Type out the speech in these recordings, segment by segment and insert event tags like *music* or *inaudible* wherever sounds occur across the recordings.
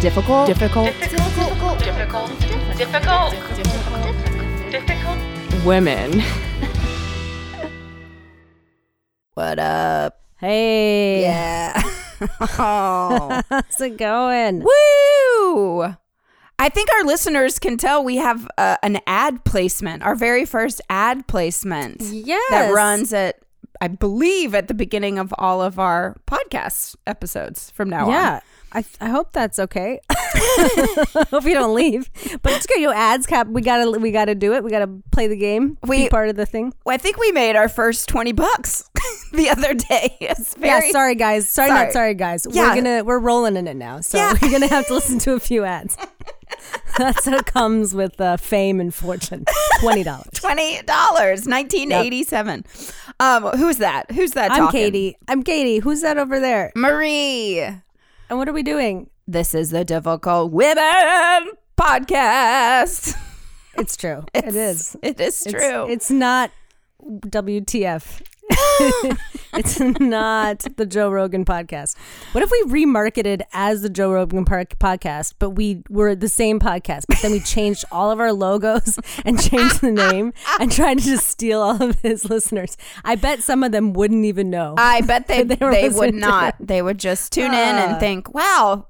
difficult, difficult? Difficult, difficult, difficult, difficult, difficult. women. *laughs* what up? Hey, yeah. Oh *laughs* *laughs* how's it going? woo! I think our listeners can tell we have uh, an ad placement our very first ad placement Yes. that runs at i believe at the beginning of all of our podcast episodes from now on. Yeah. I, I hope that's okay. *laughs* hope you don't leave. But it's good. You know, ads cap. We gotta we gotta do it. We gotta play the game. We- be part of the thing. Well, I think we made our first 20 bucks *laughs* the other day. Very yeah. Sorry guys. Sorry, Sorry. not sorry guys. Yeah. We're gonna we're rolling in it now. So Yeah. we're gonna have to listen to a few ads. *laughs* That's what comes with uh, fame and fortune. Twenty dollars. $20, 1987. Um, who's that? Who's that I'm talking? Katie. I'm Katie. Who's that over there? Marie. And what are we doing? This is the Difficult Women podcast. It's true. *laughs* it is. It is It's- true. It's, not WTF. *laughs* it's not the Joe Rogan podcast. What if we remarketed as the Joe Rogan Park podcast, but we were the same podcast, but then we changed all of our logos *laughs* and changed the name and tried to just steal all of his listeners? I bet some of them wouldn't even know. I bet *laughs* they They they, would not. They would just tune in and Ah. think, "Wow,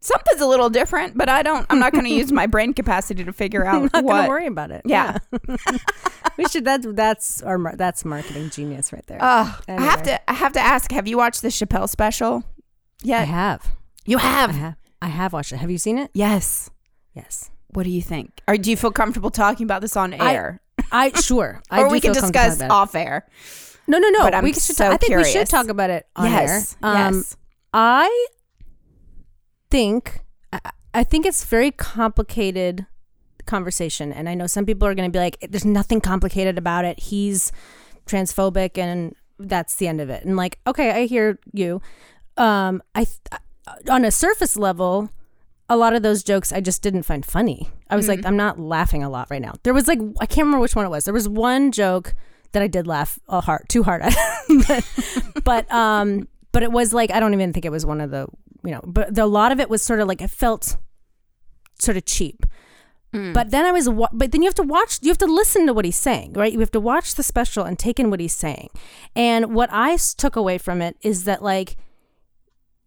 something's a little different." But I don't. I'm not going to use my brain capacity to figure *laughs* out I'm not what. gonna worry about it. Yeah. *laughs* we should. That's that's our that's marketing genius right there. Ugh, I have to. I have to ask. Have you watched the Chappelle special? Yeah, I have. you I have. have. I have watched it. Have you seen it? Yes. Yes. What do you think? Or do you feel comfortable talking about this on air? I sure. *laughs* I or we can discuss off air. No, no, no. but I'm we should. so I think we should talk about it on yes. air. Um, yes. I think I, I think it's very complicated conversation, and I know some people are going to be like, "There's nothing complicated about it. He's transphobic, and that's the end of it." And like, okay, I hear you. Um, I th- on a surface level. A lot of those jokes I just didn't find funny. I was like, I'm not laughing a lot right now. There was like, I can't remember which one it was. There was one joke that I did laugh a hard, too hard at, *laughs* but, but um, but it was like I don't even think it was one of the you know, but the, a lot of it was sort of like it felt sort of cheap. Mm. But then I was, wa- but then you have to watch, you have to listen to what he's saying, right? You have to watch the special and take in what he's saying. And what I took away from it is that like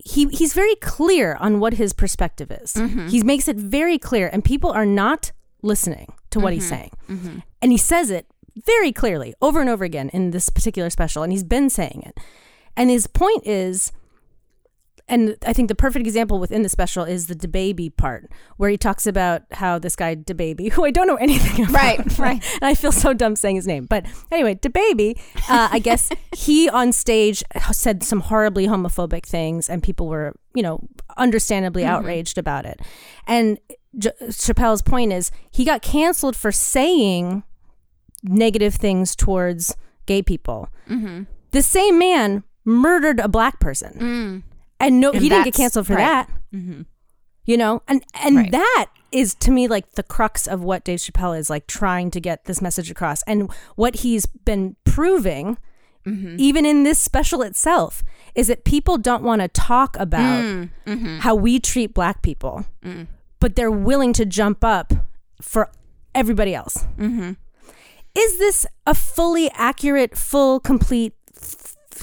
he he's very clear on what his perspective is. Mm-hmm. He makes it very clear, and people are not listening to what he's mm-hmm. saying. Mm-hmm. And he says it very clearly over and over again in this particular special, and he's been saying it. And his point is, and I think the perfect example within the special is the DaBaby part, where he talks about how this guy DaBaby, *laughs* who I don't know anything about, Right, right. *laughs* and I feel so dumb saying his name, but anyway, DaBaby, uh, I guess *laughs* he on stage said some horribly homophobic things, and people were, you know, understandably mm-hmm. outraged about it. And J- Chappelle's point is he got canceled for saying negative things towards gay people. Mm-hmm. The same man murdered a black person, mm. And no, And he didn't get canceled for right. that. Mm-hmm. You know, and and Right. that is to me like the crux of what Dave Chappelle is like trying to get this message across, and what he's been proving. Mm-hmm. Even in this special itself, is that people don't want to talk about mm, mm-hmm. how we treat black people, mm. but they're willing to jump up for everybody else. Is this a fully accurate, full, complete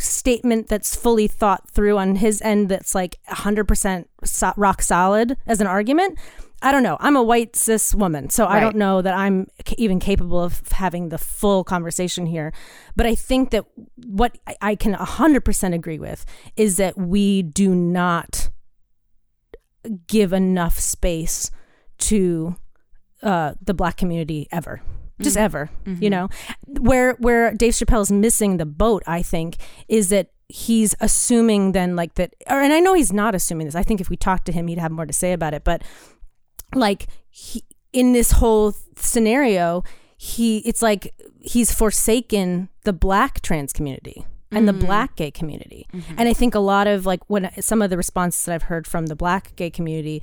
statement that's fully thought through on his end that's like 100% so- rock solid as an argument? I don't know. I'm a white cis woman, so I don't know that I'm even capable of having the full conversation here. But I think that what I- I can 100% agree with is that we do not give enough space to uh, the black community ever just mm-hmm. ever you mm-hmm. know? Where where dave chappelle's missing the boat i think is that he's assuming then like that or, and i know he's not assuming this. I think if we talked to him he'd have more to say about it but like he, in this whole scenario he it's like he's forsaken the black trans community and the mm. black gay community. Mm-hmm. And i think a lot of like when some of the responses that i've heard from the black gay community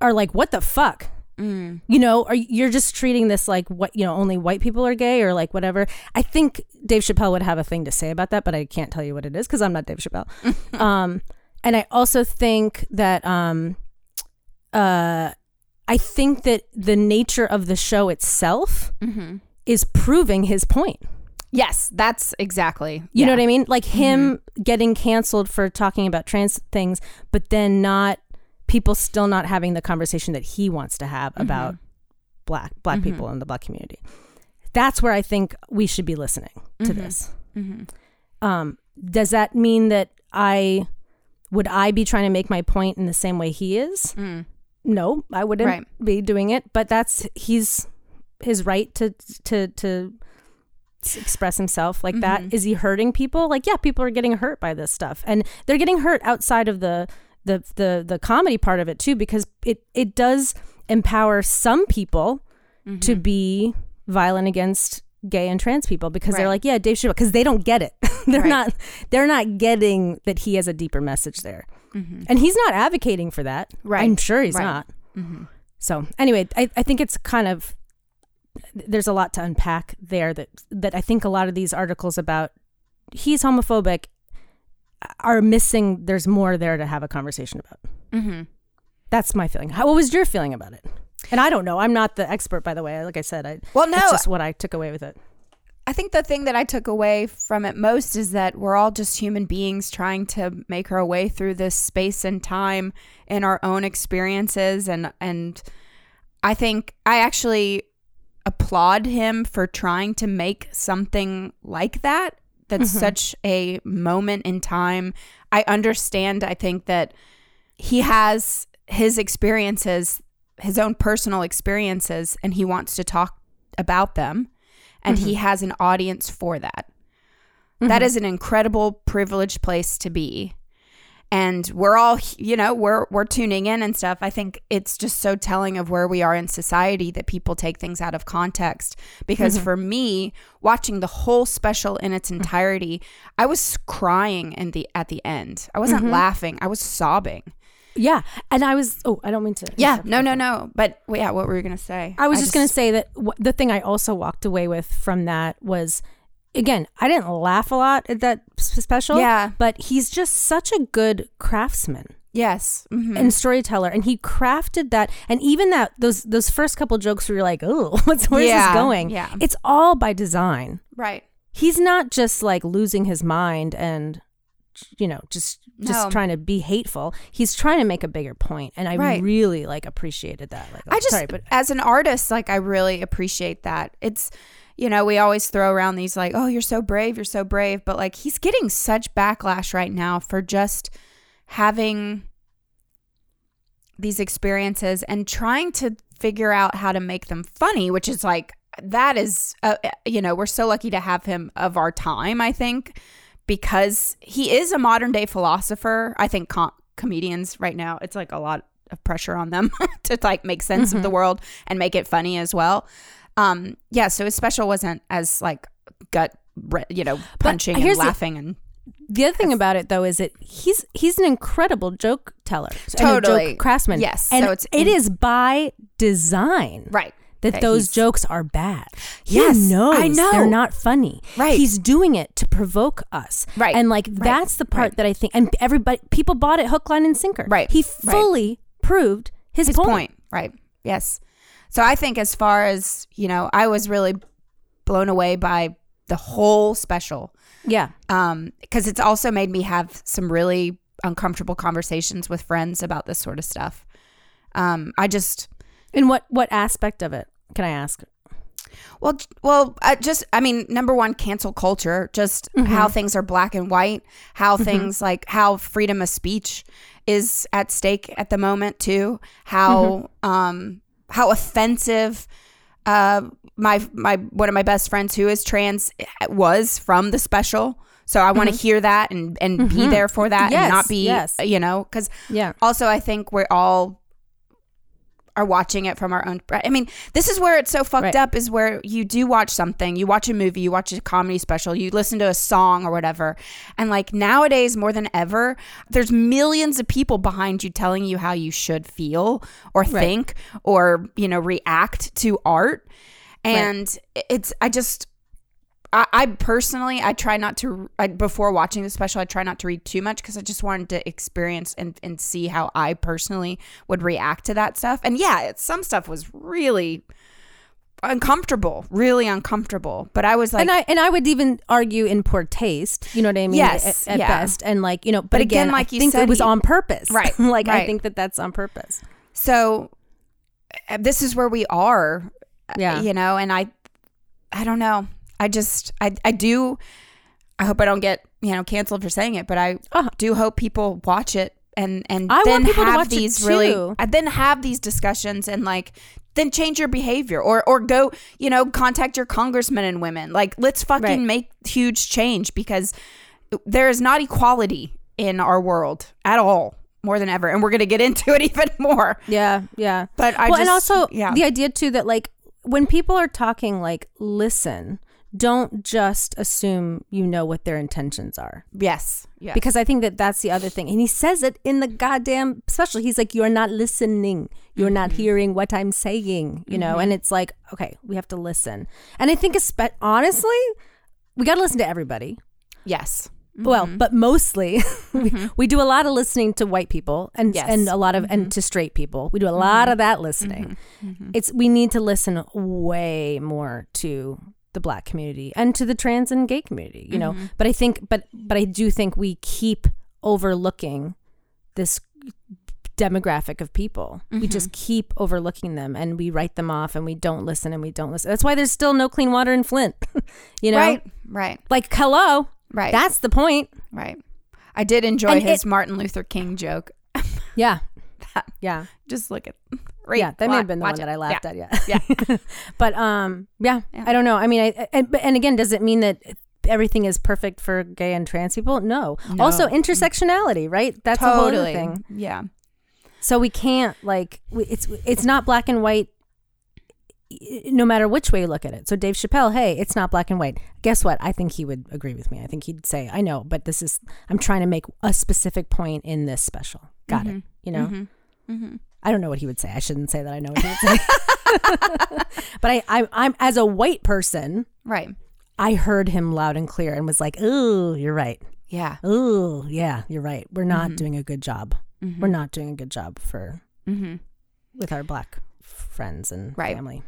are like what the fuck you know are you're just treating this like what you know only white people are gay or like whatever i think dave chappelle would have a thing to say about that but i can't tell you what it is because i'm not dave chappelle *laughs* um and i also think that um uh, I think that the nature of the show itself Mm-hmm. is proving his point. Yes, that's exactly. You know what I mean? Like him getting canceled for talking about trans things, but then not people still not having the conversation that he wants to have mm-hmm. about black black mm-hmm. people in the black community. That's where I think we should be listening to mm-hmm. this. Um, does that mean that I would I be trying to make my point in the same way he is? Mm. No, I wouldn't Right. be doing it. But that's he's his right to to to express himself like that. Is he hurting people? Like, yeah, people are getting hurt by this stuff, and they're getting hurt outside of the the the the comedy part of it too, because it it does empower some people to mm-hmm. be violent against gay and trans people because they're like, yeah, Dave Chappelle, because they don't get it. *laughs* they're Right. not they're not getting that he has a deeper message there, mm-hmm. and he's not advocating for that. Right. I'm sure he's Right. not. Mm-hmm. So anyway, I, I think it's kind of there's a lot to unpack there that that I think a lot of these articles about he's homophobic are missing. There's more there to have a conversation about. Mm-hmm. That's my feeling. How, what was your feeling about it? And I don't know. I'm not the expert, by the way. Like I said, I Well, no. that's just what I took away with it. I think the thing that I took away from it most is that we're all just human beings trying to make our way through this space and time in our own experiences and and I think I actually applaud him for trying to make something like that that's mm-hmm. such a moment in time. I understand I think that he has his experiences, his own personal experiences and he wants to talk about them and he mm-hmm. has an audience for that. That mm-hmm. is an incredible privileged place to be. And we're all, you know, we're we're tuning in and stuff. I think it's just so telling of where we are in society that people take things out of context. Because mm-hmm. for me, watching the whole special in its mm-hmm. entirety, I was crying in the at the end. I wasn't mm-hmm. laughing. I was sobbing. Yeah, and I was. Oh, I don't mean to. Yeah, no, no, no. But well, yeah, what were you gonna say? I was just, going to say that w- the thing I also walked away with from that was, again, I didn't laugh a lot at that special. Yeah. but he's just such a good craftsman. yes, mhm. and storyteller and he crafted that and even that those those first couple jokes where you're like oh *laughs* what's where's Yeah, this going yeah. it's all by design right. he's not just like losing his mind and you know just just No. trying to be hateful he's trying to make a bigger point and i Right. really like appreciated that like I just, sorry but as an artist, like I really appreciate that. It's, you know, we always throw around these like, oh, you're so brave, you're so brave, but like he's getting such backlash right now for just having these experiences and trying to figure out how to make them funny, which is like that is, uh, you know, we're so lucky to have him of our time. I think because he is a modern day philosopher. I think com- comedians right now, it's like a lot of pressure on them *laughs* to like make sense of the world and make it funny as well. Um, yeah, so his special wasn't as like gut, you know, punching and here's the- laughing and the other thing about it though is that he's he's an incredible joke teller Totally. joke craftsman Yes, and so it's it is by design right that those jokes are bad. Yes, he knows I know. they're not funny. Right. He's doing it to provoke us. Right, And like that's the part right. that I think and everybody people bought it hook line and sinker. Right, He right. fully proved his, his point. point. Right. Yes. So I think as far as, you know, I was really blown away by the whole special. Yeah. Um, because it's also made me have some really uncomfortable conversations with friends about this sort of stuff. Um, I just In what what aspect of it can I ask? Well, well, uh, just I mean, number one, cancel culture. Just how things are black and white. How things like how freedom of speech is at stake at the moment too. How um how offensive uh my my one of my best friends who is trans eh, was from the special. So I want to mm-hmm. hear that and and be mm-hmm. there for that Yes, and not be yes. you know because Yeah. also i think we're all are watching it from our own i mean this is where it's so fucked Right. up is where you do watch something you watch a movie you watch a comedy special you listen to a song or whatever. And like nowadays more than ever there's millions of people behind you telling you how you should feel or think or you know react to art. And it's i just I, I personally, I try not to. I, before watching the special, I try not to read too much because I just wanted to experience and and see how I personally would react to that stuff. And yeah, it, some stuff was really uncomfortable, really uncomfortable. But I was like, and I and I would even argue in poor taste. You know what I mean? Yes, at, at yeah. best. And like you know, but, But again, again, like I you think said, it was on purpose. Right, *laughs* like I think that that's on purpose. so uh, this is where we are Yeah. you know and i i don't know i just i i do i hope i don't get you know canceled for saying it but i Uh-huh. do hope people watch it and and I want then to have these really too. and then have these discussions and like then change your behavior or or go you know contact your congressmen and women like let's fucking Right. make huge change because there is not equality in our world at all more than ever and we're going to get into it *laughs* even more Yeah, yeah. but i well, just and also yeah the idea too that like when people are talking, like listen, don't just assume you know what their intentions are. yes yes Because I think that that's the other thing, and he says it in the goddamn special. He's like, "You are not listening. You're not Mm-hmm. hearing what I'm saying." You know, and it's like, okay, we have to listen. And I think, espe- honestly, we got to listen to everybody. yes Well, Mm-hmm. but mostly *laughs* we, we do a lot of listening to white people and Yes. Mm-hmm. and a lot of and to straight people. We do a lot of that listening. It's we need to listen way more to the black community and to the trans and gay community, you know. Mm-hmm. But I think but but I do think we keep overlooking this demographic of people. We Mm-hmm. just keep overlooking them and we write them off and we don't listen and we don't listen. That's why there's still no clean water in Flint. *laughs* you know? right right Like hello. Right. That's the point. Right. I did enjoy And his it- Martin Luther King joke. *laughs* Yeah. Yeah. Just look at right. yeah, that may have been the one that. I laughed Yeah. at. Yeah, Yeah. *laughs* but um, yeah, Yeah. I don't know. I mean, I and, and again, does it mean that everything is perfect for gay and trans people? No. Also, intersectionality, right? That's a whole other Totally. thing. Yeah. So we can't like we, it's it's not black and white. No matter which way you look at it. So Dave Chappelle, hey, it's not black and white. Guess what? I think he would agree with me. I think he'd say, I know, but this is I'm trying to make a specific point in this special. Got it. You know. Mm-hmm. I don't know what he would say. I shouldn't say that I know what he would say. *laughs* but I, I, I'm as a white person, Right. I heard him loud and clear and was like, "Ooh, you're right. Yeah. Ooh, yeah, you're right. We're not Mm-hmm. doing a good job. We're not doing a good job for Mm-hmm. with our black friends and Right. family."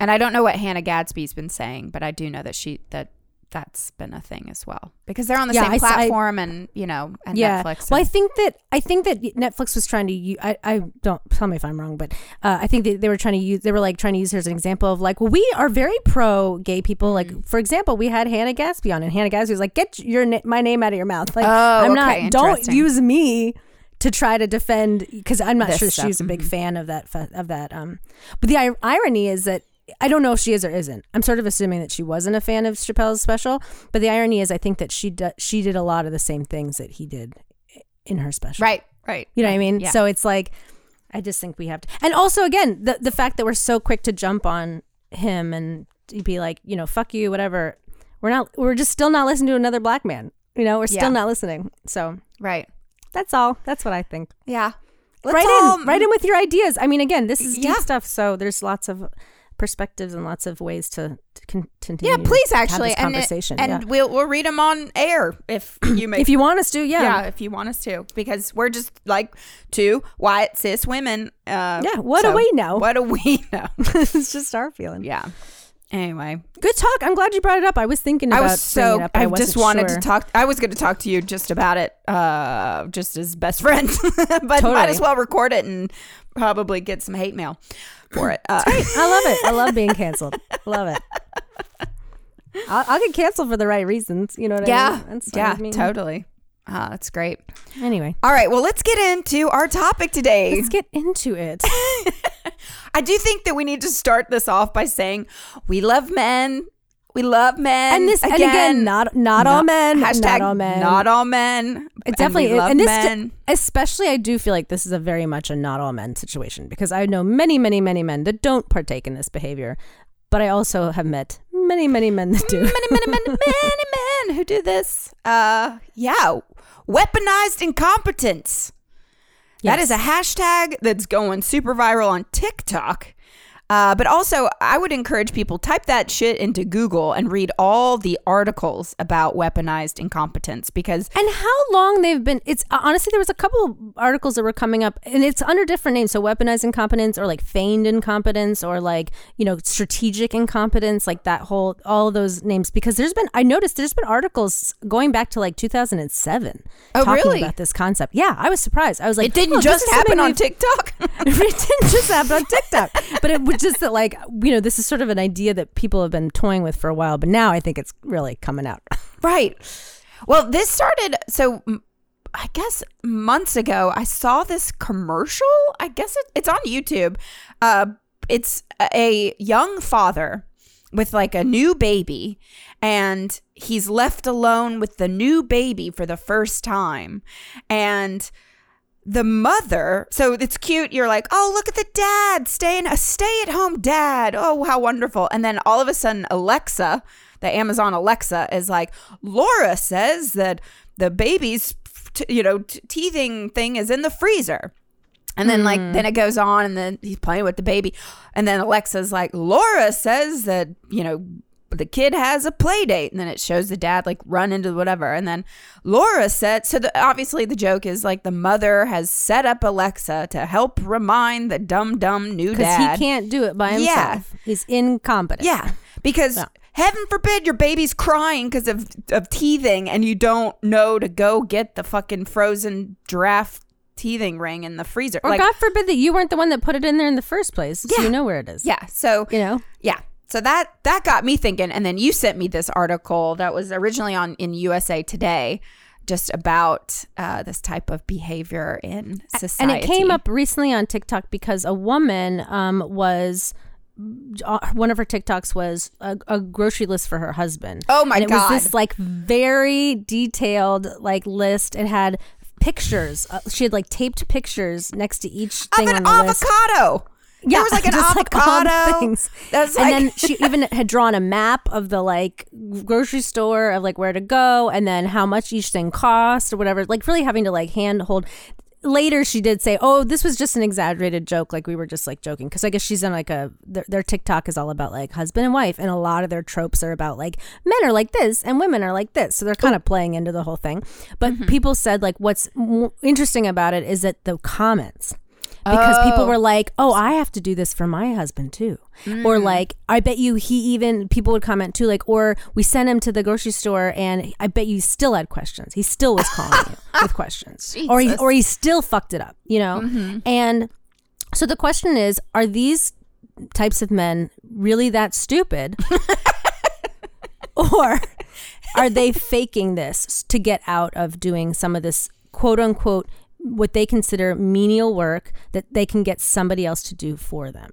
And I don't know what Hannah Gadsby's been saying, but I do know that she that that's been a thing as well because they're on the Yeah, same I s- I- platform and you know and yeah. Netflix. Well, I think that I think that Netflix was trying to use. I, I don't tell me if I'm wrong, but uh, I think that they were trying to use. They were like trying to use her as an example of like, well, we are very pro gay people. Mm. Like, for example, we had Hannah Gadsby on, and Hannah Gadsby was like, "Get your my name out of your mouth." Like, Oh, I'm okay, not. Don't use me to try to defend because I'm not This sure stuff, she's a big mhm. fan of that of that. Um, but the ir- irony is that. I don't know if she is or isn't. I'm sort of assuming that she wasn't a fan of Chappelle's special, but the irony is, I think that she d- she did a lot of the same things that he did in her special. right. Right. You know what I mean? Yeah. So it's like, I just think we have to, and also again, the the fact that we're so quick to jump on him and be like, you know, fuck you, whatever. We're not. We're just still not listening to another black man. You know, we're still Yeah. not listening. So Right. that's all. That's what I think. Yeah. Let's write all- in, write in with your ideas. I mean, again, this is deep Yeah. stuff. So there's lots of perspectives and lots of ways to, to continue. Yeah, please actually this and it- conversation. and, yeah. we'll we'll read them on air if *clears throat* you make if you want us to, yeah, yeah. if you want us to because we're just like two white cis women uh Yeah, what do we know? what do we know *laughs* it's just our feeling. yeah anyway Good talk. I'm glad you brought it up. I was thinking i was so up, i, I just wanted sure. to talk i was going to talk to you just about it uh just as best *laughs* friends but might as well record it and probably get some hate mail for it uh, I love it. I love being *laughs* canceled. love it. I'll, I'll get canceled for the right reasons. You know what I yeah mean? That's yeah totally ah that's great Anyway, all right well let's get into our topic today let's get into it. *laughs* I do think that we need to start this off by saying we love men. We love men. And this, and again, not not all men, Hashtag not all men. Not all men. It and definitely we love and this men. especially I do feel like this is a very much a not all men situation because I know many many many men that don't partake in this behavior but I also have met many many men that do many, many, many, many men who do this. Uh, yeah, weaponized incompetence. That Yes. is a hashtag that's going super viral on TikTok. Uh, but also, I would encourage people type that shit into Google and read all the articles about weaponized incompetence because And how long they've been? It's uh, honestly there was a couple of articles that were coming up, and it's under different names. So weaponized incompetence, or like feigned incompetence, or like you know strategic incompetence, like that whole all of those names. Because there's been I noticed there's been articles going back to like 2007 Oh, talking really? about this concept. Yeah, I was surprised. I was like, it didn't oh, just happen on TikTok. *laughs* it didn't just happen on TikTok, but it was just that like you know this is sort of an idea that people have been toying with for a while, but now I think it's really coming out. *laughs* Right. Well, this started so I guess months ago. I saw this commercial. I guess it, it's on YouTube. Uh, it's a young father with like a new baby, and he's left alone with the new baby for the first time, and the mother so it's cute you're like oh look at the dad staying a stay at home dad. Oh how wonderful. And then all of a sudden alexa the amazon alexa is like laura says that the baby's t- you know t- teething thing is in the freezer. And then like mm. then it goes on and then he's playing with the baby. And then alexa's like laura says that you know the kid has a play date and then it shows the dad like run into whatever and then laura said so the, obviously the joke is like the mother has set up alexa to help remind the dumb dumb new dad he can't do it by himself Yeah. He's incompetent. yeah because Yeah. heaven forbid your baby's crying because of, of teething and you don't know to go get the fucking frozen draft teething ring in the freezer Or like God forbid that you weren't the one that put it in there in the first place. So Yeah. you know where it is. yeah so You know? Yeah. So that that got me thinking and then you sent me this article that was originally on in USA Today just about uh, this type of behavior in society. And it came up recently on TikTok because a woman um, was. uh, One of her TikToks was a, a grocery list for her husband. Oh my and it God. was this like very detailed like list. It had pictures. Uh, she had like taped pictures next to each of thing an on the list. Yeah, there was like *laughs* an just, like, avocado. things. That's and like then she *laughs* even had drawn a map of the like grocery store of like where to go and then how much each thing cost or whatever like really having to like hand hold later she did say oh this was just an exaggerated joke like we were just like joking. Because i guess she's in like a their, their tiktok is all about like husband and wife and a lot of their tropes are about like men are like this and women are like this. So they're kind of playing into the whole thing. But mm-hmm. people said like what's interesting about it is that the comments because people Oh. were like, "Oh, I have to do this for my husband too," or Mm. like, "I bet you he even." People would comment too, like, "Or we sent him to the grocery store, and I bet you still had questions. He still was calling you *laughs* with questions, or he or he still fucked it up, you know." Mm-hmm. And so the question is, are these types of men really that stupid, *laughs* or are they faking this to get out of doing some of this quote unquote what they consider menial work that they can get somebody else to do for them?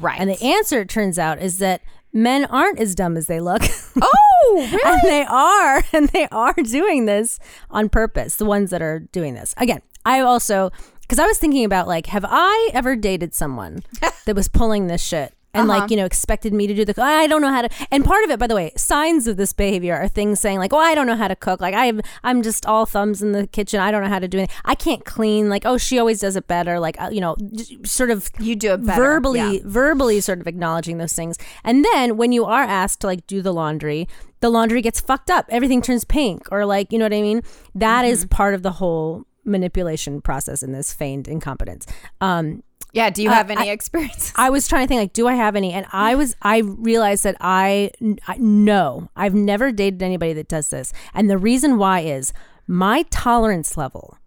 right. And the answer, it turns out, is that men aren't as dumb as they look. oh, *laughs* really? and they are, *laughs* and they are doing this on purpose. The ones that are doing this. Again, I also, because I was thinking about like, have I ever dated someone *laughs* that was pulling this shit? And Uh-huh. like you know, expected me to do the. I don't know how to. And part of it, by the way, signs of this behavior are things saying like, "Oh, I don't know how to cook. Like I'm I'm just all thumbs in the kitchen. I don't know how to do it. I can't clean. Like, oh, she always does it better. Like, uh, you know, sort of You do it better. verbally Yeah. verbally sort of acknowledging those things and then when you are asked to like do the laundry the laundry gets fucked up everything turns pink or like you know what i mean That is part of the whole manipulation process in this feigned incompetence um Yeah. Do you Uh, have any experience? I was trying to think like, do I have any? And I was, I realized that I, I no, I've never dated anybody that does this. And the reason why is my tolerance level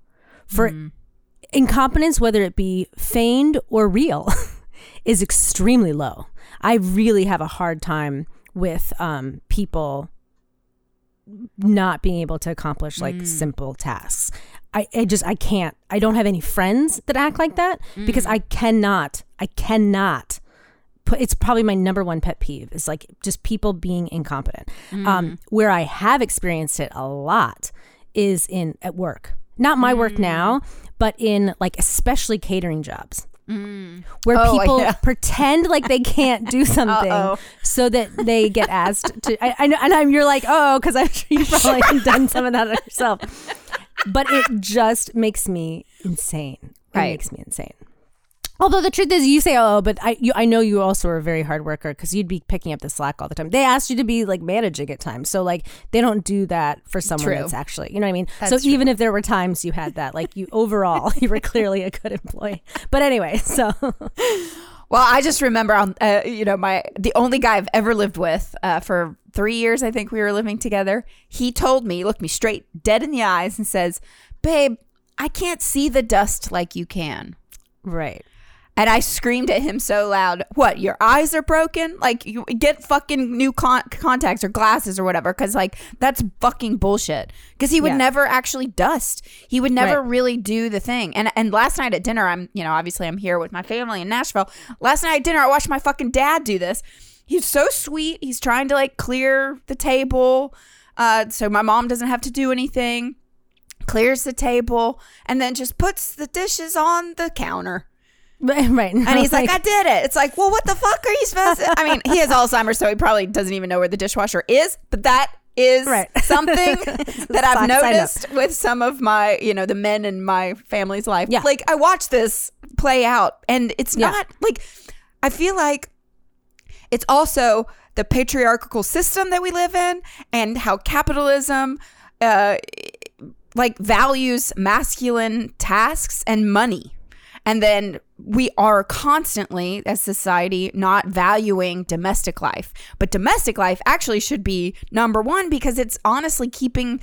for incompetence, whether it be feigned or real, *laughs* is extremely low. I really have a hard time with um, people not being able to accomplish like simple tasks. I, I just I can't. I don't have any friends that act like that because mm. I cannot. I cannot. Put, it's probably my number one pet peeve is like just people being incompetent. Um, mm. where I have experienced it a lot is in at work. Not my work mm. now, but in like especially catering jobs. Where Oh, *laughs* people yeah. pretend like they can't do *laughs* something Uh-oh. so that they get asked to. I, I know, and I'm you're like, oh, because I'm sure you've probably *laughs* done some of that yourself. But it just makes me insane. It Right. makes me insane. Although the truth is, you say, "Oh, but I, you, I know you also are a very hard worker because you'd be picking up the slack all the time." They asked you to be like managing at times, so like they don't do that for someone True. that's actually, you know what I mean. That's so true. even if there were times you had that, like you overall, *laughs* you were clearly a good employee. But anyway, so *laughs* Well, I just remember, on, uh, you know, my the only guy I've ever lived with uh, for three years. I think we were living together. He told me, looked me straight dead in the eyes, and says, "Babe, I can't see the dust like you can." right, And I screamed at him so loud, "What? Your eyes are broken? Like you get fucking new con- contacts or glasses or whatever cuz like that's fucking bullshit." Cuz he would Yeah. never actually dust. He would never Right. really do the thing. And and last night at dinner, I'm, you know, obviously I'm here with my family in Nashville. Last night at dinner, I watched my fucking dad do this. He's so sweet. He's trying to like clear the table uh so my mom doesn't have to do anything. Clears the table and then just puts the dishes on the counter. *laughs* right, And he's like, I did it. It's like, well, what the fuck are you supposed to? I mean, he has Alzheimer's, so he probably doesn't even know where the dishwasher is, but that is Right. *laughs* something that I've noticed with some of my, you know, the men in my family's life. Yeah. Like, I watch this play out, and it's Yeah. not like, I feel like it's also the patriarchal system that we live in and how capitalism, uh, like values masculine tasks and money. And then we are constantly, as society, not valuing domestic life. But domestic life actually should be number one because it's honestly keeping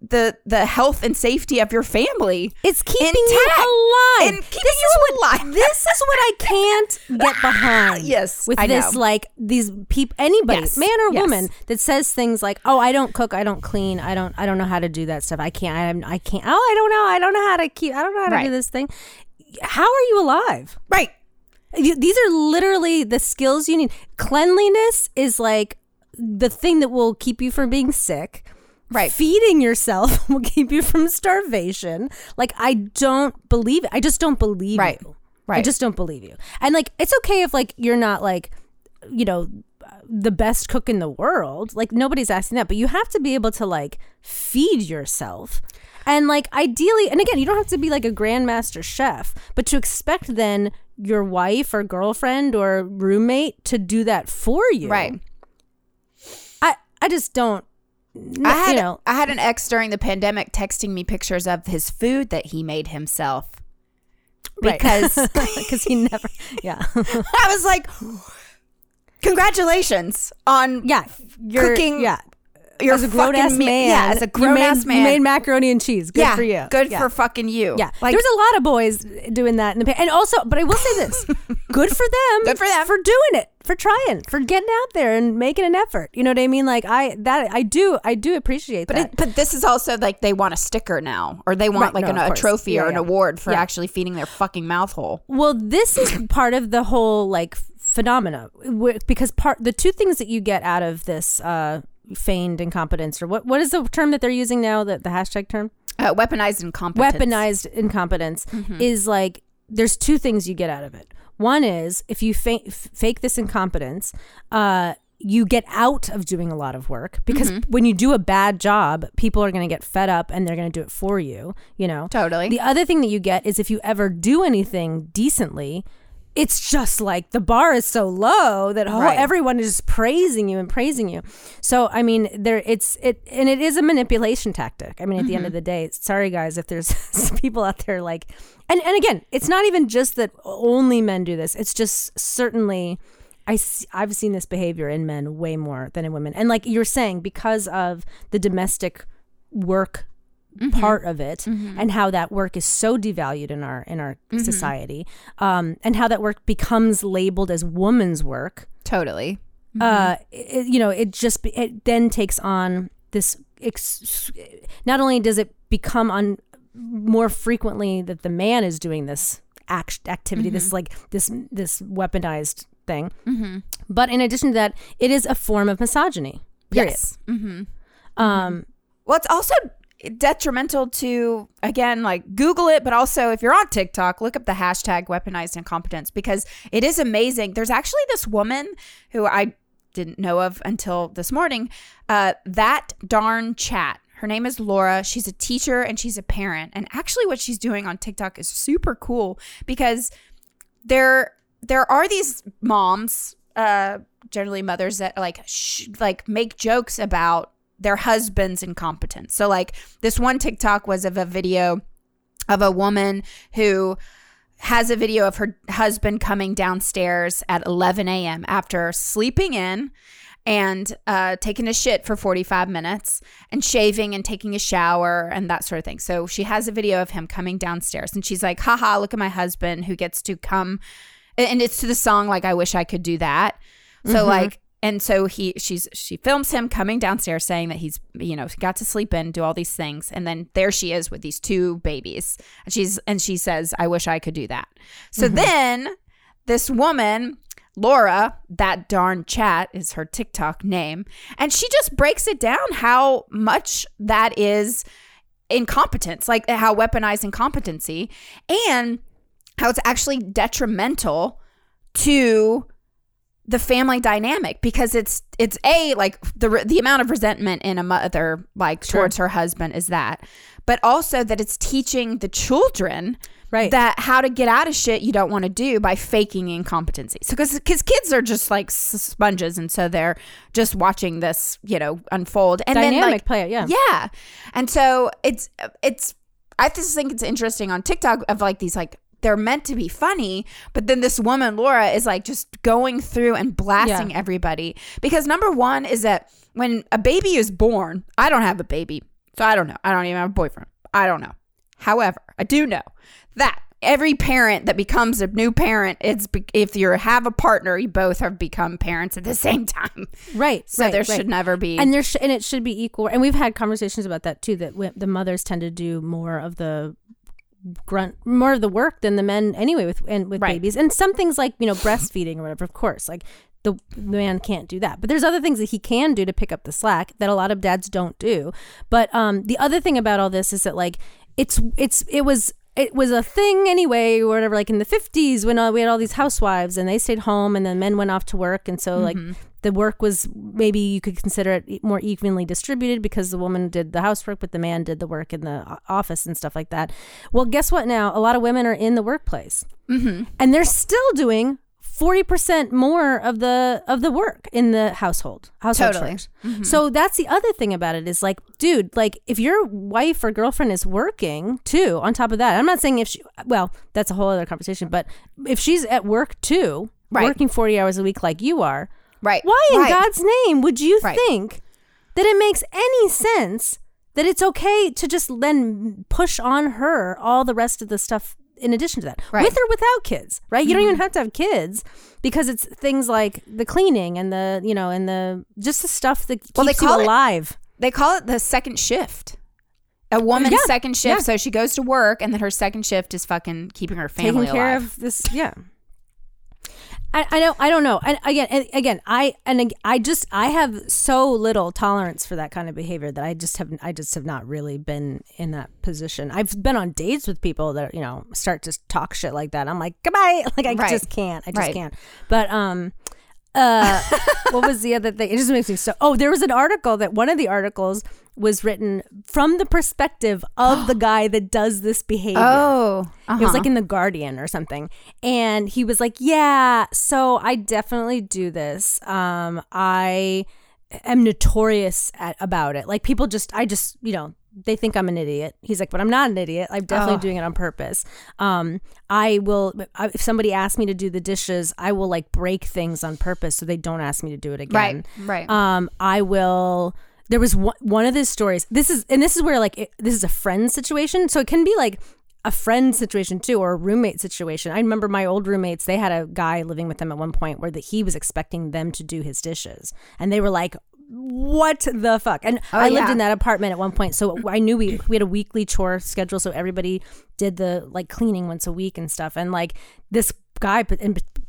the the health and safety of your family. It's keeping intact. you alive. And keeping this you is what. This is what I can't get behind. *laughs* Yes, with I this know. like these people, anybody, Yes, man or yes. woman, that says things like, "Oh, I don't cook, I don't clean, I don't, I don't know how to do that stuff. I can't, I'm, I can't. Oh, I don't know, I don't know how to keep, I don't know how to Right. do this thing. How are you alive? Right. You- These are literally the skills you need. Cleanliness is like the thing that will keep you from being sick. Right. Feeding yourself *laughs* will keep you from starvation. Like I don't believe it. I just don't believe Right. you. Right. I just don't believe you. And like it's okay if like you're not like you know the best cook in the world. Like nobody's asking that, but you have to be able to like feed yourself. And like ideally, and again, you don't have to be like a grandmaster chef, but to expect then your wife or girlfriend or roommate to do that for you. Right. I I just don't I had you know, I had an ex during the pandemic texting me pictures of his food that he made himself. Because *laughs* because he never yeah. *laughs* I was like, congratulations on yeah. Cooking yeah. Your as a grown ass me- man. Yeah, as a grown made- ass man. You made macaroni and cheese. Good yeah, for you. Good Yeah. for fucking you. Yeah, Like there's a lot of boys doing that in the pa- and also, but I will say this: *laughs* good for them. Good for them. for doing it, for trying, for getting out there and making an effort. You know what I mean? Like I that I do, I do appreciate but that. it, but this is also like they want a sticker now, or they want Right, like no, an, a trophy Yeah, or an award for actually feeding their fucking mouth hole. well, this is *coughs* part of the whole like phenomena because part the two things that you get out of this uh, feigned incompetence or what what is the term that they're using now? that the hashtag term. Uh, weaponized incompetence. weaponized incompetence Mm-hmm. is like there's two things you get out of it. One is if you fa- f- fake this incompetence, uh, you get out of doing a lot of work because Mm-hmm. when you do a bad job, people are going to get fed up and they're going to do it for you. You know, Totally. The other thing that you get is if you ever do anything decently. It's just like the bar is so low that oh, Right. everyone is praising you and praising you. So I mean, there it's it and it is a manipulation tactic. I mean, at the Mm-hmm. end of the day, sorry guys if there's *laughs* people out there like, and and again, it's not even just that only men do this. It's just certainly. I see, I've seen this behavior in men way more than in women. And like you're saying, because of the domestic work Mm-hmm. part of it and how that work is so devalued in our in our Mm-hmm. society um, and how that work becomes labeled as woman's work totally. uh, it, you know, it just it then takes on this. Ex- not only does it become on more frequently that the man is doing this act activity, this like this this weaponized thing, but in addition to that, it is a form of misogyny. Period. Yes. Mm-hmm. Um, Well, it's also detrimental to again like google it but also if you're on tiktok look up the hashtag weaponized incompetence because it is amazing. There's actually this woman who i didn't know of until this morning uh, that darn chat. Her name is laura. She's a teacher and she's a parent. And actually what she's doing on tiktok is super cool because there there are these moms, uh, generally mothers that like sh- like make jokes about their husband's incompetence. So like this one TikTok was of a video of a woman who has a video of her husband coming downstairs at 11 a.m. after sleeping in and uh, taking a shit for 45 minutes and shaving and taking a shower and that sort of thing. So she has a video of him coming downstairs and she's like, haha, look at my husband who gets to come. And it's to the song, like, I wish I could do that. So, like, and so he she's she films him coming downstairs saying that he's you know got to sleep in do all these things. And then there she is with these two babies. And she's and she says i wish i could do that. So mm-hmm. then this woman laura that darn chat is her tiktok name. And she just breaks it down how much that is incompetence like how weaponized incompetency and how it's actually detrimental to the family dynamic because it's it's a like the the amount of resentment in a mother like towards her husband is that but also that it's teaching the children Right. that how to get out of shit you don't want to do by faking incompetency so because kids are just like sponges and so they're just watching this you know unfold and then Dynamic like play it, yeah. yeah and so it's it's i just think it's interesting on tiktok of like these like they're meant to be funny but then this woman laura is like just going through and blasting Yeah. everybody because number one is that when a baby is born i don't have a baby so i don't know i don't even have a boyfriend i don't know however i do know that every parent that becomes a new parent it's be- if you have a partner you both have become parents at the *laughs* same time Right. so right, there right. should never be and there sh- and it should be equal. And we've had conversations about that too. That w- the mothers tend to do more of the grunt, more of the work than the men anyway with and with Right. babies. And some things like you know breastfeeding or whatever, of course, like the the man can't do that. But there's other things that he can do to pick up the slack that a lot of dads don't do. But um, the other thing about all this is that like it's it's it was it was a thing anyway or whatever like in the 50s when uh, we had all these housewives and they stayed home and then men went off to work and so like the work was maybe you could consider it more evenly distributed because the woman did the housework but the man did the work in the office and stuff like that well guess what now a lot of women are in the workplace mm-hmm. and they're still doing 40% more of the of the work in the household household Totally. chores. so that's the other thing about it is like dude like if your wife or girlfriend is working too on top of that i'm not saying if she well that's a whole other conversation but if she's at work too Right. working 40 hours a week like you are right why in Right. god's name would you Right. think that it makes any sense that it's okay to just then push on her all the rest of the stuff in addition to that Right. Mm-hmm. with or without kids right you don't even have to have kids because it's things like the cleaning and the you know and the just the stuff that keeps Well, they you call it- alive They call it the second shift. A woman's Yeah, second shift. yeah. So she goes to work and then her second shift is fucking keeping her family taking care alive. of this yeah I, I don't I don't know. And again and again I and I just I have so little tolerance for that kind of behavior that I just have I just have not really been in that position. I've been on dates with people that you know start to talk shit like that. I'm like goodbye. *laughs* Like I Right. just can't. I just Right. can't. But um uh what was the other thing it just makes me so oh there was an article that one of the articles was written from the perspective of the guy that does this behavior Oh, it was like in the Guardian or something. And he was like, "Yeah, so I definitely do this. Um I am notorious at, about it. Like people just I just, you know, they think I'm an idiot. He's like, "But I'm not an idiot. I'm definitely Oh. doing it on purpose. Um I will if somebody asks me to do the dishes, I will like break things on purpose so they don't ask me to do it again." right, right. um i will there was one, one of his stories this is and this is where like it, this is a friend situation so it can be like a friend situation too or a roommate situation i remember my old roommates they had a guy living with them at one point where that he was expecting them to do his dishes and they were like what the fuck and i lived Oh, yeah. in that apartment at one point so i knew we we had a weekly chore schedule so everybody did the like cleaning once a week and stuff and like this guy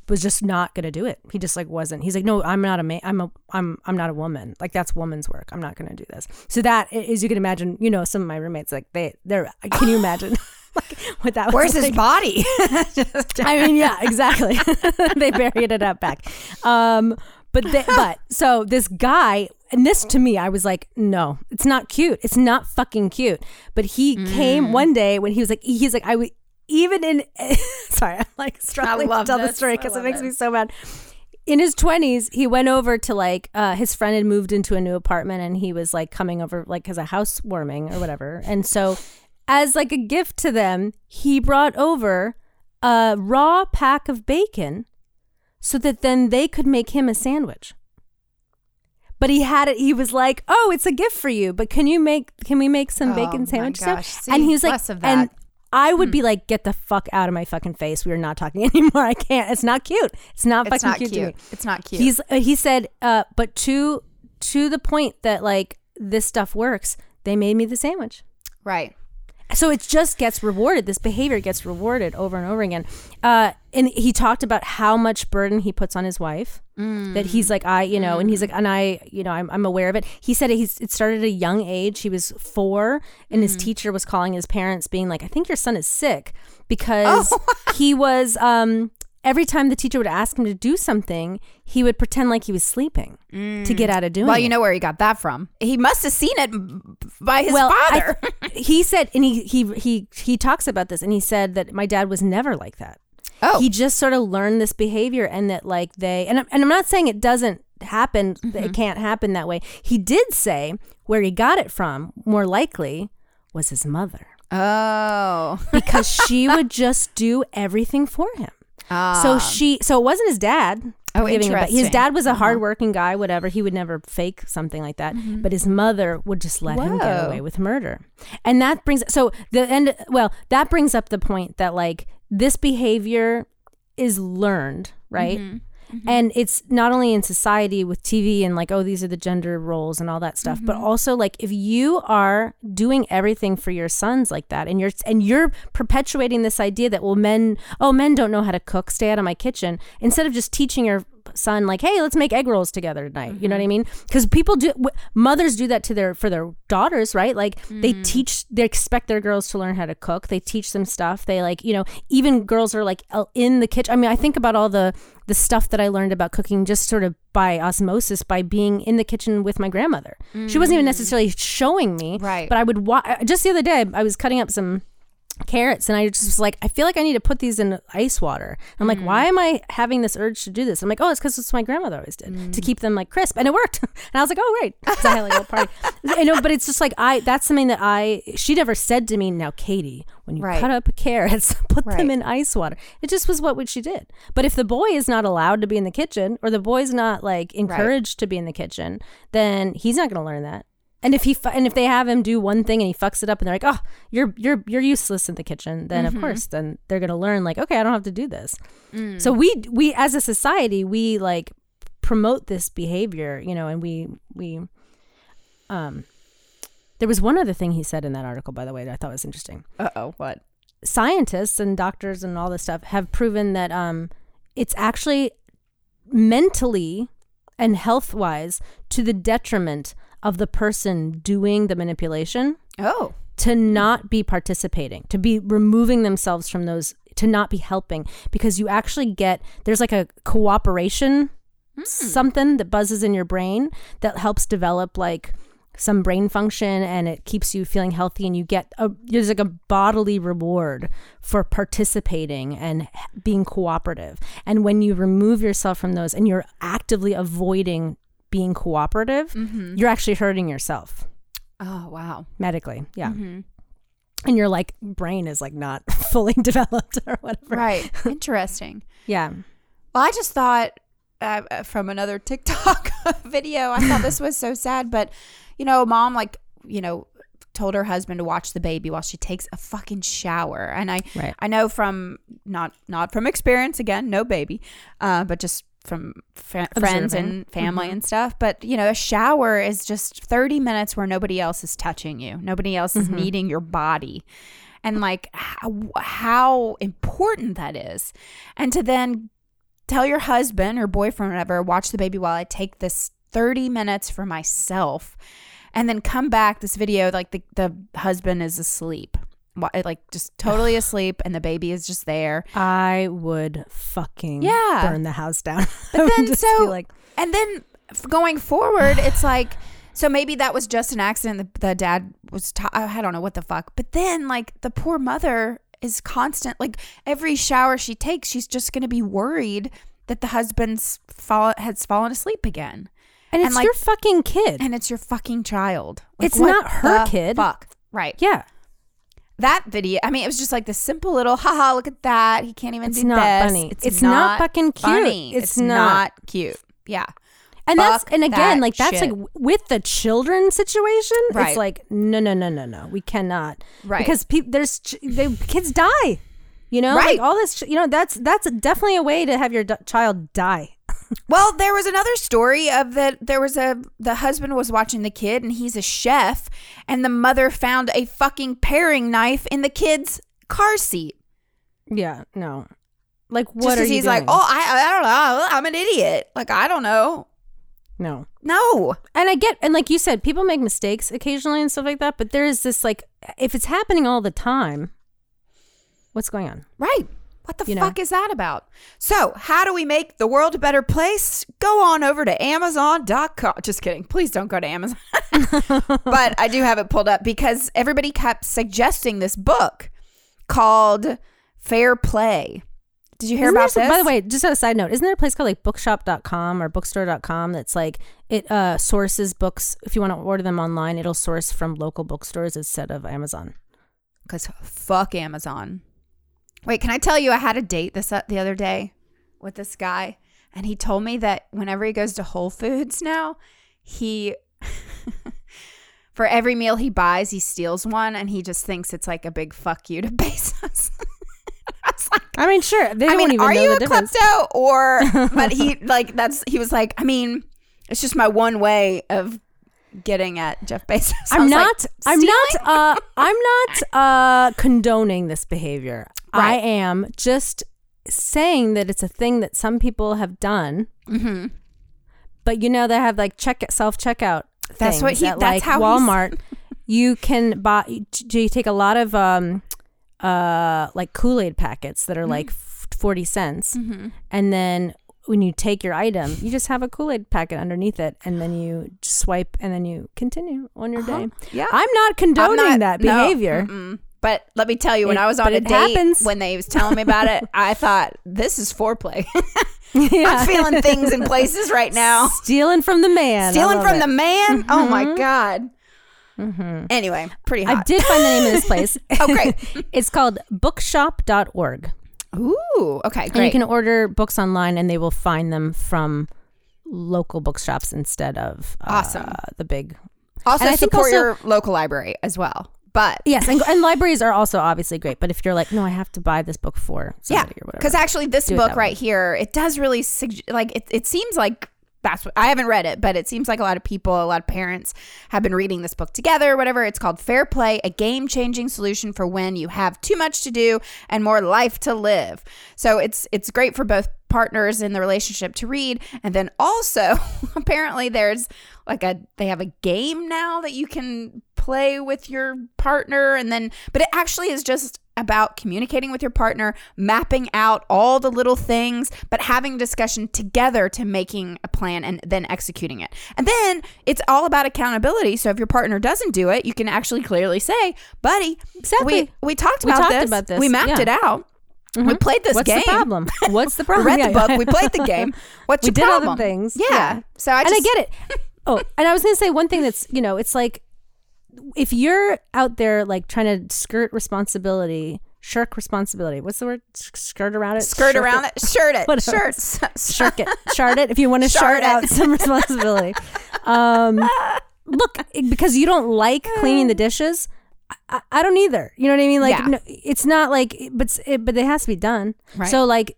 was just not gonna do it he just like wasn't he's like no i'm not a man i'm a i'm i'm not a woman like that's woman's work i'm not gonna do this so that as you can imagine you know some of my roommates like they they're can you imagine *laughs* like what that was Where's his body? *laughs* I mean, yeah, exactly. *laughs* they buried it up back. Um, but they, *laughs* but so this guy, and this to me, I was like, no, it's not cute. It's not fucking cute. But he came one day when he was like, he's like, I, w- even in *laughs* sorry, I'm like struggling to tell the story because it makes it. me so mad. In his 20s, he went over to like uh, his friend had moved into a new apartment and he was like coming over like because a housewarming or whatever. And so, as like a gift to them, he brought over a raw pack of bacon so that then they could make him a sandwich. But he had it. He was like, "Oh, it's a gift for you. But can you make? Can we make some Oh bacon my sandwiches?" gosh. See, and he was like, and. Hmm. I would be like, "Get the fuck out of my fucking face. We are not talking *laughs* anymore. I can't. It's not cute. It's not It's fucking not cute, cute. to me." It's not cute. He's uh, he said, uh, but to to the point that like this stuff works. They made me the sandwich. right. So it just gets rewarded. This behavior gets rewarded over and over again. Uh, and he talked about how much burden he puts on his wife. That he's like, I, you know, and he's like, and I, you know, I'm, I'm aware of it. He said he's, it started at a young age. He was four, and his teacher was calling his parents, being like, I think your son is sick because *laughs* he was, um, every time the teacher would ask him to do something, he would pretend like he was sleeping to get out of doing it. Well, you know where he got that from. He must have seen it by his well, I- father. *laughs* he said, and he he he he talks about this, and he said that my dad was never like that. Oh. he just sort of learned this behavior, and that like they, and I'm, and I'm not saying it doesn't happen, Mm-hmm. it can't happen that way. He did say where he got it from, more likely, was his mother oh. *laughs* because she would just do everything for him. So she, so it wasn't his dad. Ah. Oh, giving him- but His. Uh-huh. dad was a hardworking guy, whatever. He would never fake something like that. But his mother would just let him get. Away with murder, and that brings so the end. Well, that brings up the point that like this behavior is learned, right? Mm-hmm. And it's not only in society with TV and like, oh, these are the gender roles and all that stuff, but Mm-hmm. also like if you are doing everything for your sons like that and you're and you're perpetuating this idea that well men oh men don't know how to cook, stay out of my kitchen, instead of just teaching your son like hey let's make egg rolls together tonight. You know what i mm-hmm. mean? Because people do w- mothers do that to their for their daughters right? Like they mm. teach they expect their girls to learn how to cook. They teach them stuff. They like you know even girls are like in the kitchen i mean i think about all the the stuff that i learned about cooking just sort of by osmosis by being in the kitchen with my grandmother. She wasn't even mm. necessarily showing me Right. but i would wa- just the other day i was cutting up some carrots and I just was like, I feel like I need to put these in ice water. I'm like, why mm. am I having this urge to do this? I'm like, oh, it's because it's what my grandmother always did to mm. keep them like crisp, and it worked. *laughs* and I was like, oh, right, 'Cause I had like a little party. *laughs* you know, but it's just like I. That's something that I. She never said to me. Now, Katie, when you Right. cut up carrots, *laughs* put Right. them in ice water. It just was what she did. But if the boy is not allowed to be in the kitchen, or the boy's not like encouraged to be in the kitchen, then he's not going to learn that. And if he fu- and if they have him do one thing and he fucks it up and they're like, "Oh, you're you're you're useless in the kitchen," then Mm-hmm. of course, then they're gonna learn like, "Okay, I don't have to do this." Mm. So we we as a society we like promote this behavior, you know, and we we um. There was one other thing he said in that article, by the way, that I thought was interesting Uh oh. What? scientists and doctors and all this stuff have proven that um, it's actually mentally and health wise to the detriment of the person doing the manipulation Oh. to not be participating, to be removing themselves from those, to not be helping, because you actually get there's like a cooperation hmm. something that buzzes in your brain that helps develop like some brain function and it keeps you feeling healthy and you get a there's like a bodily reward for participating and being cooperative and when you remove yourself from those and you're actively avoiding being cooperative you're actually hurting yourself Oh wow. medically yeah and your like brain is like not *laughs* fully *laughs* developed or whatever Right. *laughs* Interesting. yeah Well, I just thought uh, uh, from another TikTok video, I thought this was so sad. But, you know, mom, like, you know, told her husband to watch the baby while she takes a fucking shower. And I, Right. I know from not not from experience again, no baby, uh, but just from fr- friends and family mm-hmm. and stuff. But you know, a shower is just thirty minutes where nobody else is touching you, nobody else is mm-hmm. needing your body, and like how, how important that is, and to then tell your husband or boyfriend or whatever, watch the baby while I take this 30 minutes for myself and then come back this video like the, the husband is asleep Eh, like just totally asleep and the baby is just there I would fucking Yeah. burn the house down. *laughs* but then so like and then going forward it's like so maybe that was just an accident the, the dad was i don't know what the fuck but then like the poor mother is constant like every shower she takes, she's just going to be worried that the husband's fall has fallen asleep again. And And, it's like- your fucking kid. And it's your fucking child. Like, It's what not her kid. Fuck. Right. yeah. That video, I mean, it was just like the simple little, haha, look at that. He can't even It's do not this. funny. It's not fucking cute. Funny. It's It's, not. not. cute. Yeah. And that's and again, that like that's shit. like with the children situation. Right. It's like no, no, no, no, no. We cannot. Right. Because pe- there's ch- the kids die. You know, Right. Like all this. ch- You know, that's that's definitely a way to have your d- child die. Well, there was another story of that there was a the husband was watching the kid and he's a chef and the mother found a fucking paring knife in the kid's car seat. Yeah. No. Like what Just are he's like, "Oh, I I don't know. Oh, I'm an idiot. Like I don't know." no. No. And I get, and like you said, people make mistakes occasionally and stuff like that. But there is this like, if it's happening all the time, what's going on? Right. What the You know? fuck is that about? So, how do we make the world a better place? Go on over to Amazon.com. Just kidding. Please don't go to Amazon. *laughs* but I do have it pulled up because everybody kept suggesting this book called Fair Play. Did you hear Isn't about this? By the way, just on a side note, isn't there a place called like bookshop.com or bookstore.com that's like it uh sources books if you want to order them online, it'll source from local bookstores instead of Amazon. because fuck Amazon. Wait, can I tell you? I had a date this uh, the other day with this guy, and he told me that whenever he goes to Whole Foods now, he *laughs* for every meal he buys, he steals one, and he just thinks it's like a big fuck you to *laughs* Bezos. *laughs* I like, I mean, sure, they I don't mean, even are you a difference. klepto or? But he like that's he was like, I mean, it's just my one way of getting at Jeff Bezos. I'm was like, not. I'm not. Uh, I'm not uh, condoning this behavior. I am just saying that it's a thing that some people have done. Mhm. But you know they have like check self checkout. That's what he- At, that's like how Walmart. you can buy. Do you take a lot of um, uh, like Kool Aid packets that are like f- forty cents, and then when you take your item, you just have a Kool Aid packet underneath it, and then you swipe, and then you continue on your day. Yeah. I'm not condoning I'm not- that behavior. mm-mm. But let me tell you, when It- I was on a date, happens. when they was telling me about it, *laughs* I thought this is foreplay. *laughs* Yeah. I'm feeling things in places right *laughs* now. Stealing from the man. Stealing from it. the man. Oh my god. Mm-hmm. Anyway, pretty I did find the name of this place. Oh, great. it's called bookshop.org. Ooh. Okay. And you can order books online and they will find them from local bookshops instead of uh, Awesome. the big. also and I think support also- your local library as well. But Yes, and, and libraries are also obviously great. But if you're like, no, I have to buy this book for yeah, somebody or whatever. because actually, this Do book right way. here, it does really sug- like it. It seems like that's what I haven't read it, but it seems like a lot of people, a lot of parents have been reading this book together, or whatever. It's called Fair Play, a game changing solution for when you have too much to do and more life to live. So it's it's great for both partners in the relationship to read, and then also *laughs* apparently there's like a they have a game now that you can play with your partner, and then but it actually is just about communicating with your partner, mapping out all the little things, but having discussion together to making a plan and then executing it. And then it's all about accountability. So if your partner doesn't do it, you can actually clearly say, "Buddy, Exactly. we we talked We about talked this. about this, We mapped yeah. it out. We played this What's game. *laughs* *laughs* What's the problem? What's the We problem? read Yeah, the book. yeah. We played the *laughs* game. What's we your did problem? other things. Yeah. So I and I get it. Oh, and I was gonna say one thing that's you know, it's like if you're out there like trying to skirt responsibility, shirk responsibility. What's the word? Skirt around it. skirt Shirk around it, shirt it, Whatever. shirt, Shirk it. Shard it. If you want to Shard shard out some responsibility. Um, look, because you don't like cleaning the dishes. I, I don't either. You know what I mean? Like, Yeah. no, it's not like, but it, but it has to be done. Right. So, like,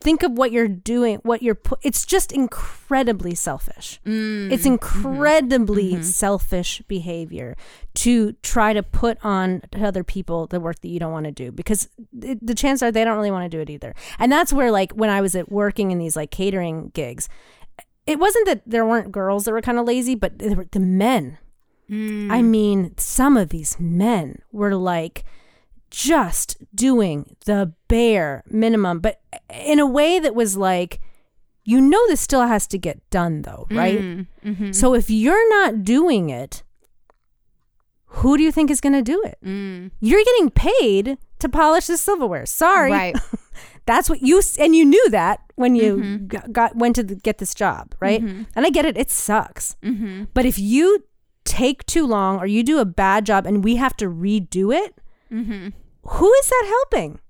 think of what you're doing. What you're. Pu- it's just incredibly selfish. Mm, It's mm-hmm. incredibly selfish behavior to try to put on to other people the work that you don't want to do because it, the chances are they don't really want to do it either. And that's where, like, when I was at working in these like catering gigs, it wasn't that there weren't girls that were kind of lazy, but were the men. Mm. I mean, some of these men were like just doing the bare minimum, but in a way that was like, you know, this still has to get done though, right? Mm, mhm. So if you're not doing it, who do you think is going to do it? Mm. You're getting paid to polish the silverware. Sorry. Right. *laughs* That's what you and you knew that when you Mm-hmm. g- got went to the, get this job, right? And I get it; it sucks. Mm-hmm. But if you take too long or you do a bad job and we have to redo it, Mm-hmm. who is that helping?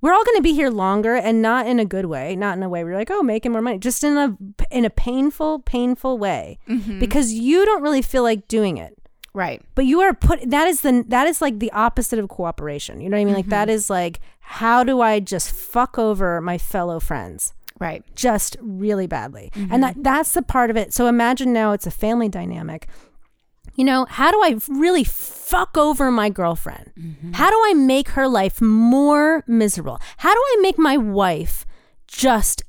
We're all going to be here longer, and not in a good way, not in a way where you're like, oh, making more money, just in a in a painful, painful way, Mm-hmm. because you don't really feel like doing it. Right. but you are put that is the that is like the opposite of cooperation. You know what i mean? Like that is like how do i just fuck over my fellow friends? Right. just really badly. And that that's the part of it. So imagine now it's a family dynamic you know how do i really fuck over my girlfriend mm-hmm. how do i make her life more miserable how do i make my wife just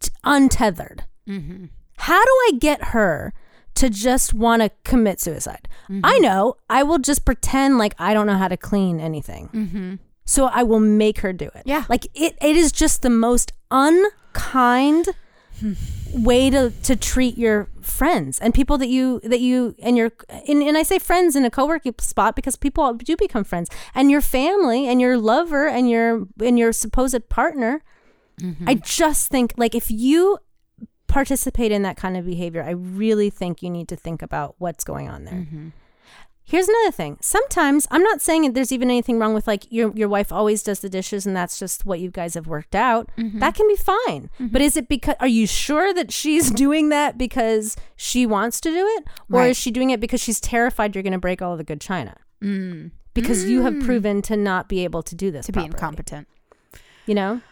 t- untethered mm-hmm. how do I get her to just want to commit suicide? I mm-hmm. know. I will just pretend like I don't know how to clean anything. So I will make her do it. Yeah. Like it, it is just the most unkind hmm. Way to, to treat your friends and people that you that you and your and, and I say friends in a co-working spot because people do become friends. And your family and your lover and your and your supposed partner mm-hmm. I just think like if you participate in that kind of behavior, I really think you need to think about what's going on there. Mm-hmm. Here's another thing. Sometimes I'm not saying that there's even anything wrong with like your your wife always does the dishes and that's just what you guys have worked out. Mm-hmm. That can be fine. Mm-hmm. But is it because are you sure that she's *laughs* doing that because she wants to do it or Right. is she doing it because she's terrified you're going to break all of the good china? Mm. Because you have mm. proven to not be able to do this To be incompetent. you know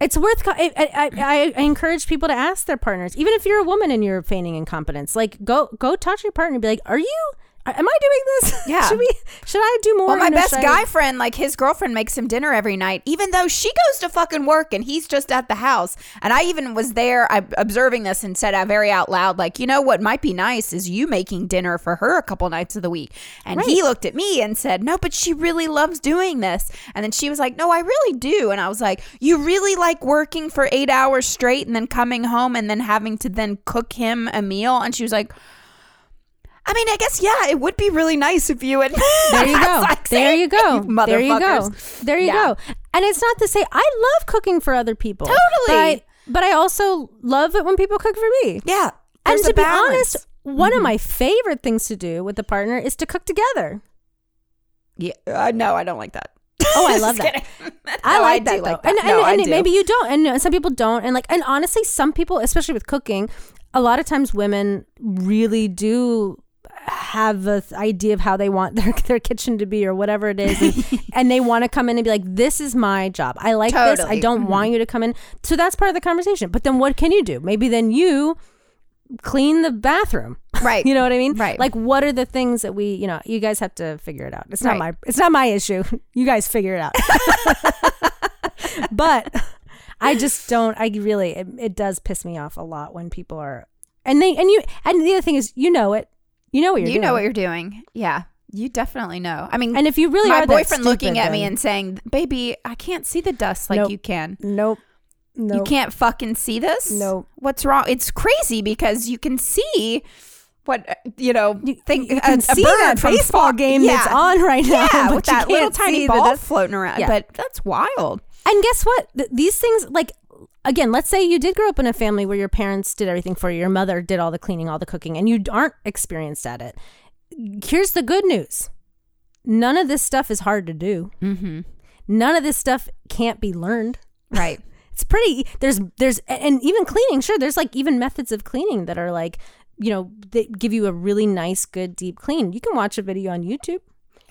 it's worth I, I, I, I encourage people to ask their partners even if you're a woman and you're feigning incompetence like go go talk to your partner and be like are you am i doing this *laughs* Yeah. should we should i do more Well, my best I- guy friend, like his girlfriend makes him dinner every night, even though she goes to fucking work and he's just at the house. And I even was there I, observing this and said out very out loud, like, you know what might be nice is you making dinner for her a couple nights of the week. And he looked at me and said, no, but she really loves doing this. And then she was like, no, I really do. And I was like, you really like working for eight hours straight and then coming home and then having to then cook him a meal? And she was like, I mean, I guess yeah, it would be really nice if you and *laughs* there you *laughs* go like, there you go "You there you go motherfuckers." there you Yeah. go and it's not to say i love cooking for other people Totally. but I, but I also love it when people cook for me Yeah. and to be. Mm-hmm. honest one of my favorite things to do with a partner is to cook together Yeah, uh, no, I don't like that. Oh, I *laughs* love that. kidding. I like do that though, like that. and, and, No, I and do. maybe you don't, and some people don't, and like, and honestly, some people, especially with cooking, a lot of times women really do have a th- idea of how they want *laughs* their their kitchen to be or whatever it is, and, *laughs* and they want to come in and be like, "This is my job. I like this. I Totally. Mm-hmm. don't want you to come in." So that's part of the conversation. But then, what can you do? Maybe then you clean the bathroom. Right. *laughs* You know what I mean? Right. Like, what are the things that we, you know, you guys have to figure it out. It's not Right. my, it's not my issue. You guys figure it out. but I just don't. I really, it, it does piss me off a lot when people are, and they, and you, and the other thing is, you know it. You know what you're you doing. know what you're doing. Yeah, you definitely know. I mean, and if you really my are boyfriend looking at me then- and saying, "Baby, I can't see the dust like Nope. you can. nope, nope, You can't fucking see this. Nope. What's wrong? It's crazy because you can see." What uh, you know? Think you can a, a see bird that from baseball far- game yeah. that's on right now. Yeah, but with you that little can't tiny see the ball dust. floating around. Yeah. But that's wild. And guess what? Th- these things, like, again, let's say you did grow up in a family where your parents did everything for you, your mother did all the cleaning, all the cooking, and you aren't experienced at it. Here's the good news none of this stuff is hard to do. Mm-hmm. None of this stuff can't be learned. Right. *laughs* It's pretty, there's, there's, and even cleaning, sure, there's like even methods of cleaning that are like, you know, that give you a really nice, good, deep clean. You can watch a video on YouTube.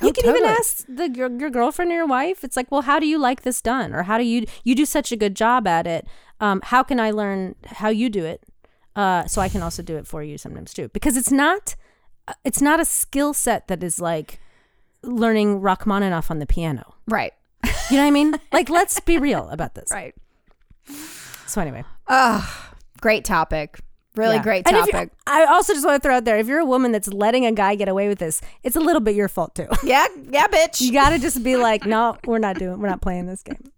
You Oh, can even ask the your, your girlfriend or your wife. It's like, well, how do you like this done, or how do you you do such a good job at it? Um, how can I learn how you do it, uh, so I can also do it for you sometimes too? Because it's not uh, it's not a skill set that is like learning Rachmaninoff on the piano. Right. You know what I mean? *laughs* like, let's be real about this. Right. So anyway, Oh, great topic. Really Yeah. great And if you- topic. I also just want to throw out there: if you're a woman that's letting a guy get away with this, it's a little bit your fault too. *laughs* Yeah, yeah, bitch. You got to just be like, no, we're not doing, we're not playing this game.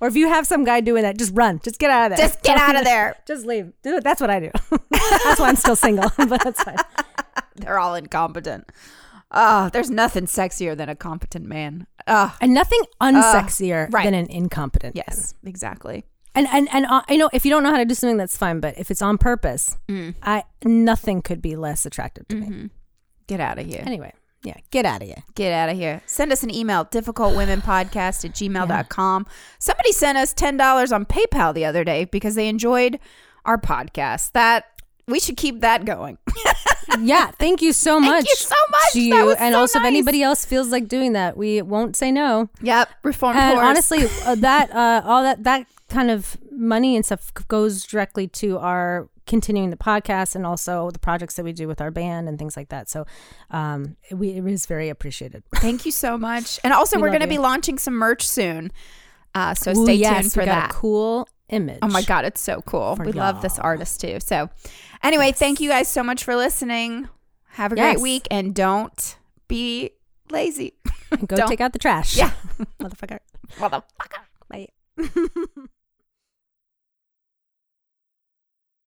Or if you have some guy doing that, just run, just get out of there. Just get out of there. *laughs* Just leave. Do it. That's what I do. *laughs* that's why I'm still single, but that's fine. They're all incompetent. Oh, there's nothing sexier than a competent man. Oh, And nothing ah. unsexier right. than an incompetent. man. yes, exactly. And and and uh, I know if you don't know how to do something, that's fine. But if it's on purpose, Mm. I nothing could be less attractive to me. Mm-hmm. Get out of here. Anyway, yeah, get out of here. Get out of here. Send us an email, difficultwomenpodcast at gmail.com. Somebody sent us $10 on PayPal the other day because they enjoyed our podcast. That we should keep that going. *laughs* Yeah, thank you so much. Thank you so much. To you. And so also, nice. if anybody else feels like doing that, we won't say no. Yep. Reform And honestly, uh, that uh, all that that kind of money and stuff goes directly to our continuing the podcast and also the projects that we do with our band and things like that. So, um, we it is very appreciated. *laughs* Thank you so much. And also, We we're going to be launching some merch soon. Uh, so Ooh, stay yes, tuned for we got that. Cool image. Oh my God, it's so cool. We love this artist too. So, anyway, thank you guys so much for listening. Have a Yes. great week and don't be lazy. Go *laughs* take out the trash. Yeah. *laughs* motherfucker. Motherfucker. Bye.